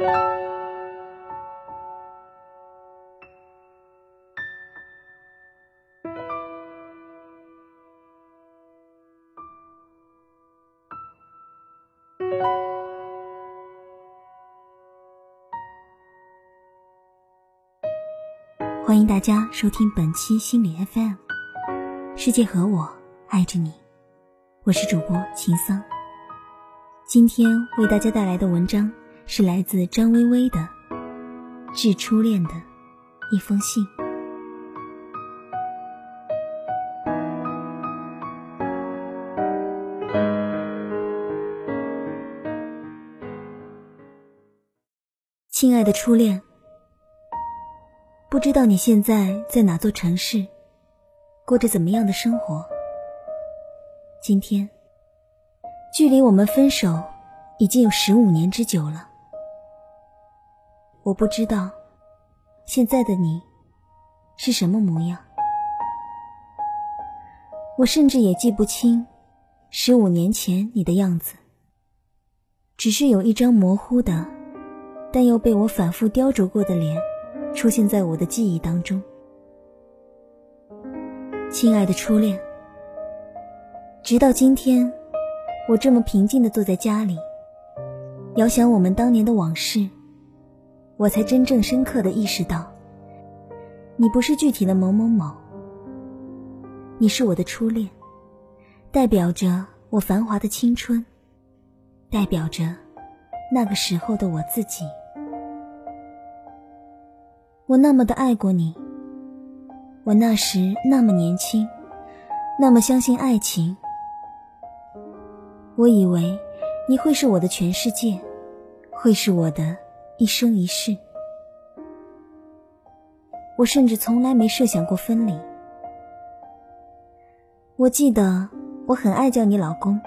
欢迎大家收听本期心理 FM，世界和我爱着你，我是主播秦桑。今天为大家带来的文章是来自张薇薇的《致初恋的一封信》。亲爱的初恋。不知道你现在在哪座城市，过着怎么样的生活？今天，距离我们分手已经有十五年之久了。我不知道，现在的你是什么模样。我甚至也记不清十五年前你的样子，只是有一张模糊的，但又被我反复雕琢过的脸。出现在我的记忆当中，亲爱的初恋。直到今天，我这么平静的坐在家里，遥想我们当年的往事，我才真正深刻的意识到，你不是具体的某某某，你是我的初恋，代表着我繁华的青春，代表着那个时候的我自己。我那么的爱过你，我那时那么年轻，那么相信爱情。我以为你会是我的全世界，会是我的一生一世。我甚至从来没设想过分离。我记得我很爱叫你老公，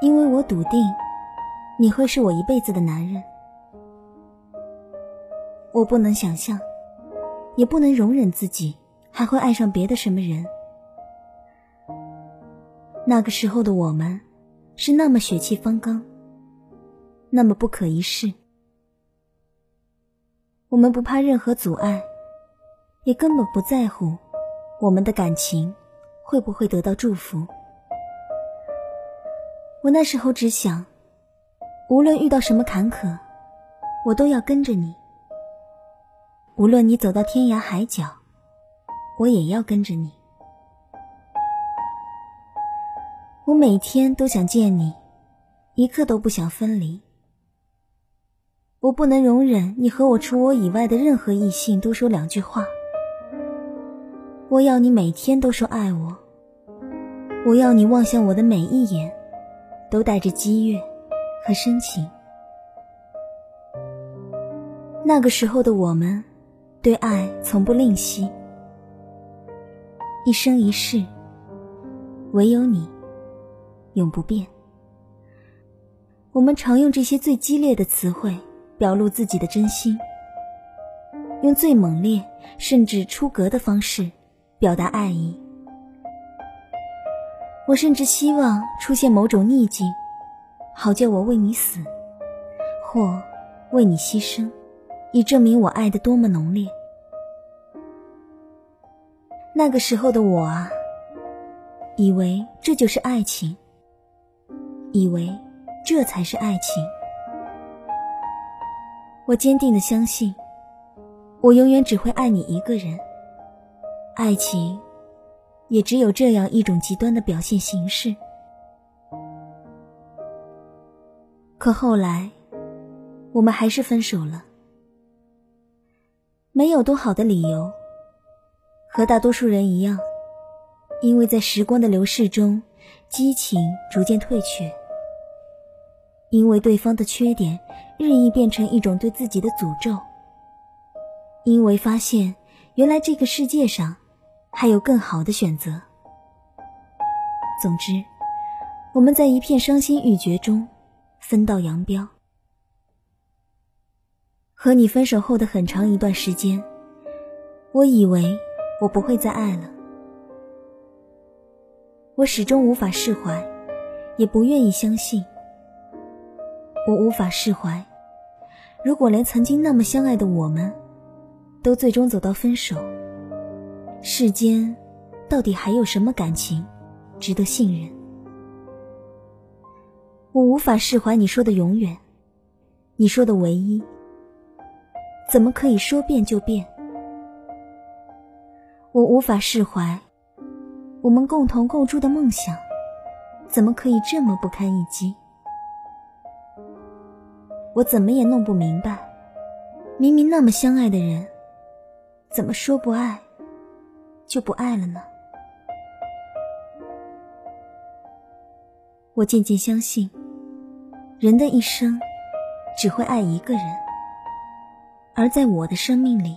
因为我笃定你会是我一辈子的男人。我不能想象，也不能容忍自己还会爱上别的什么人。那个时候的我们，是那么血气方刚，那么不可一世。我们不怕任何阻碍，也根本不在乎我们的感情会不会得到祝福。我那时候只想，无论遇到什么坎坷，我都要跟着你。无论你走到天涯海角，我也要跟着你。我每天都想见你，一刻都不想分离。我不能容忍你和我除我以外的任何异性多说两句话。我要你每天都说爱我。我要你望向我的每一眼，都带着激越和深情。那个时候的我们。对爱从不吝惜，一生一世，唯有你，永不变。我们常用这些最激烈的词汇表露自己的真心，用最猛烈甚至出格的方式表达爱意。我甚至希望出现某种逆境，好叫我为你死，或为你牺牲。以证明我爱的多么浓烈。那个时候的我啊，以为这就是爱情，以为这才是爱情。我坚定的相信，我永远只会爱你一个人。爱情，也只有这样一种极端的表现形式。可后来，我们还是分手了。没有多好的理由，和大多数人一样，因为在时光的流逝中，激情逐渐退却，因为对方的缺点日益变成一种对自己的诅咒，因为发现原来这个世界上还有更好的选择。总之，我们在一片伤心欲绝中分道扬镳。和你分手后的很长一段时间，我以为我不会再爱了。我始终无法释怀，也不愿意相信。我无法释怀，如果连曾经那么相爱的我们，都最终走到分手，世间到底还有什么感情值得信任？我无法释怀你说的永远，你说的唯一，怎么可以说变就变？我无法释怀我们共同构筑的梦想，怎么可以这么不堪一击？我怎么也弄不明白，明明那么相爱的人。怎么说不爱，就不爱了呢？我渐渐相信，人的一生只会爱一个人，而在我的生命里，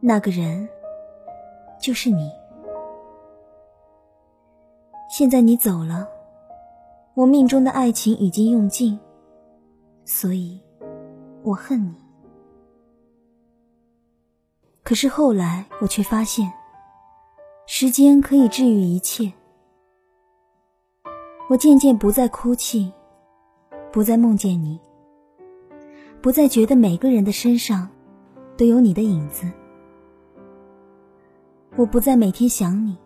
那个人就是你。现在你走了，我命中的爱情已经用尽，所以我恨你。可是后来，我却发现，时间可以治愈一切。我渐渐不再哭泣，不再梦见你，不再觉得每个人的身上都有你的影子。我不再每天想你，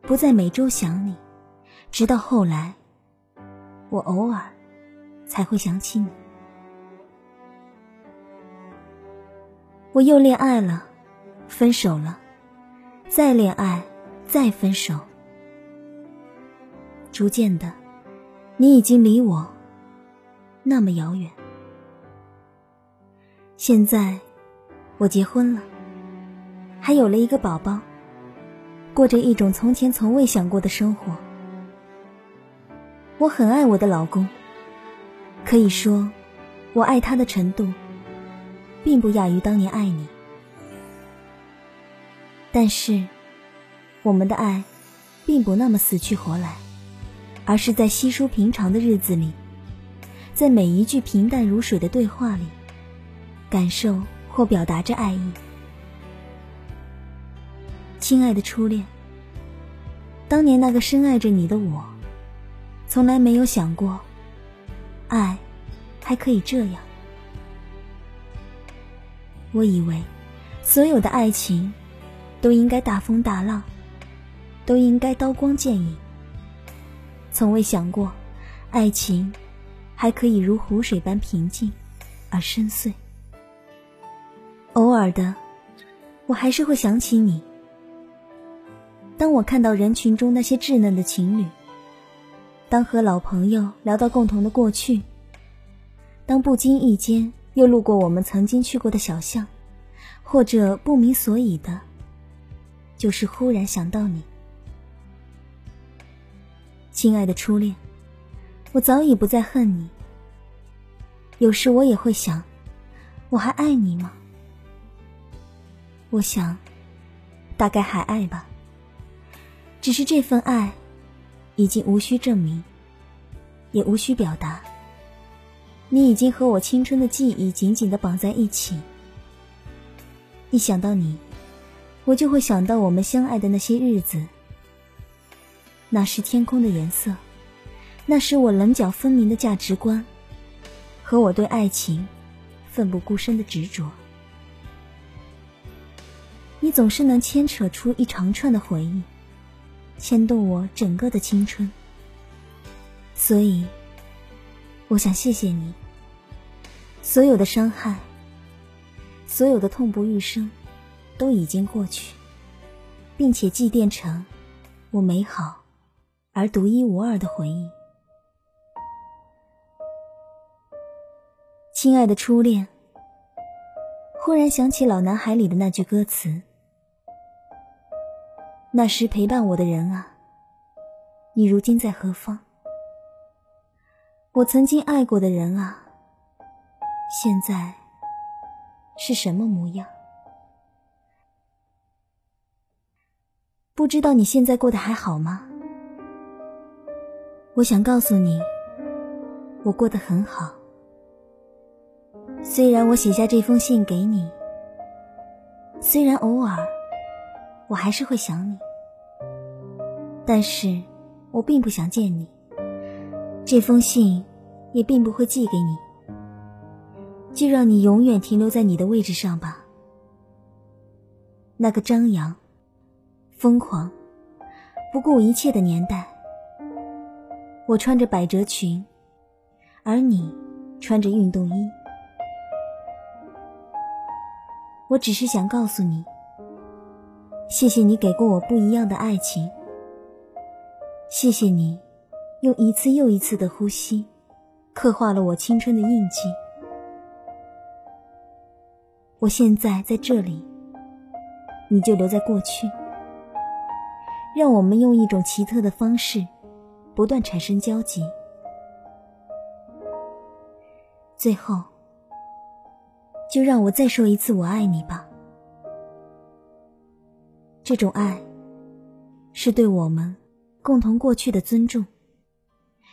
不再每周想你，直到后来，我偶尔才会想起你。我又恋爱了。分手了，再恋爱，再分手。逐渐的，你已经离我那么遥远。现在，我结婚了，还有了一个宝宝，过着一种从前从未想过的生活。我很爱我的老公，可以说，我爱他的程度，并不亚于当年爱你。但是，我们的爱，并不那么死去活来，而是在稀疏平常的日子里，在每一句平淡如水的对话里，感受或表达着爱意。亲爱的初恋，当年那个深爱着你的我，从来没有想过，爱还可以这样。我以为，所有的爱情。都应该大风大浪，都应该刀光剑影。从未想过，爱情还可以如湖水般平静而深邃。偶尔的，我还是会想起你。当我看到人群中那些稚嫩的情侣，当和老朋友聊到共同的过去，当不经意间又路过我们曾经去过的小巷，或者不明所以的。就是忽然想到你，亲爱的初恋，我早已不再恨你。有时我也会想，我还爱你吗？我想，大概还爱吧。只是这份爱，已经无需证明，也无需表达。你已经和我青春的记忆紧紧的绑在一起。一想到你。我就会想到我们相爱的那些日子，那是天空的颜色，那是我棱角分明的价值观，和我对爱情奋不顾身的执着。你总是能牵扯出一长串的回忆，牵动我整个的青春。所以，我想谢谢你，所有的伤害，所有的痛不欲生。都已经过去，并且祭奠成我美好而独一无二的回忆。亲爱的初恋，忽然想起《老男孩》里的那句歌词：“那时陪伴我的人啊，你如今在何方？我曾经爱过的人啊，现在是什么模样？”不知道你现在过得还好吗？我想告诉你，我过得很好。虽然我写下这封信给你，虽然偶尔我还是会想你，但是我并不想见你。这封信也并不会寄给你。就让你永远停留在你的位置上吧。那个张扬、疯狂、不顾一切的年代，我穿着百褶裙，而你穿着运动衣。我只是想告诉你，谢谢你给过我不一样的爱情，谢谢你用一次又一次的呼吸，刻画了我青春的印记。我现在在这里，你就留在过去，让我们用一种奇特的方式，不断产生交集。最后，就让我再说一次“我爱你”吧。这种爱，是对我们共同过去的尊重，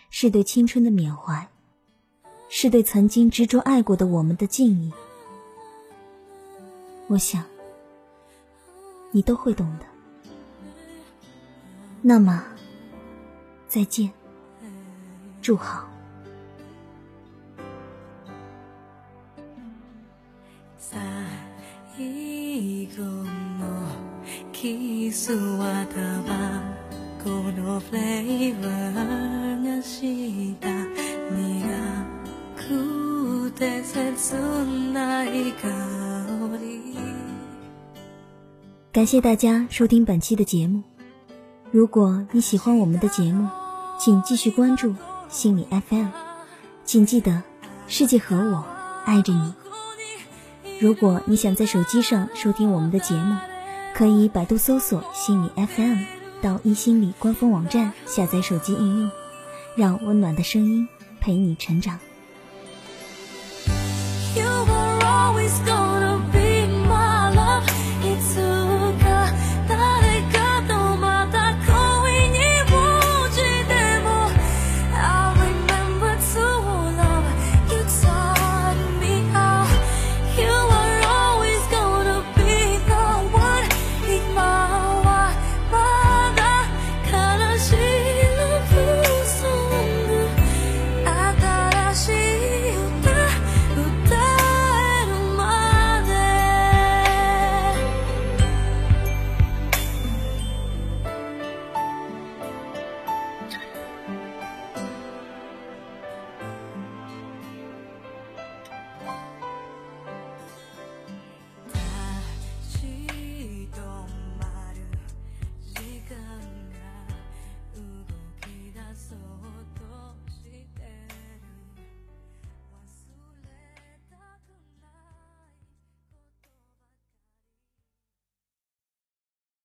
是对青春的缅怀，是对曾经执着爱过的我们的敬意。我想，你都会懂的。那么，再见，祝好。感谢大家收听本期的节目。如果你喜欢我们的节目，请继续关注心理 FM。请记得，世界和我爱着你。如果你想在手机上收听我们的节目，可以百度搜索心理 FM，到一心理官方网站下载手机应用，让温暖的声音陪你成长。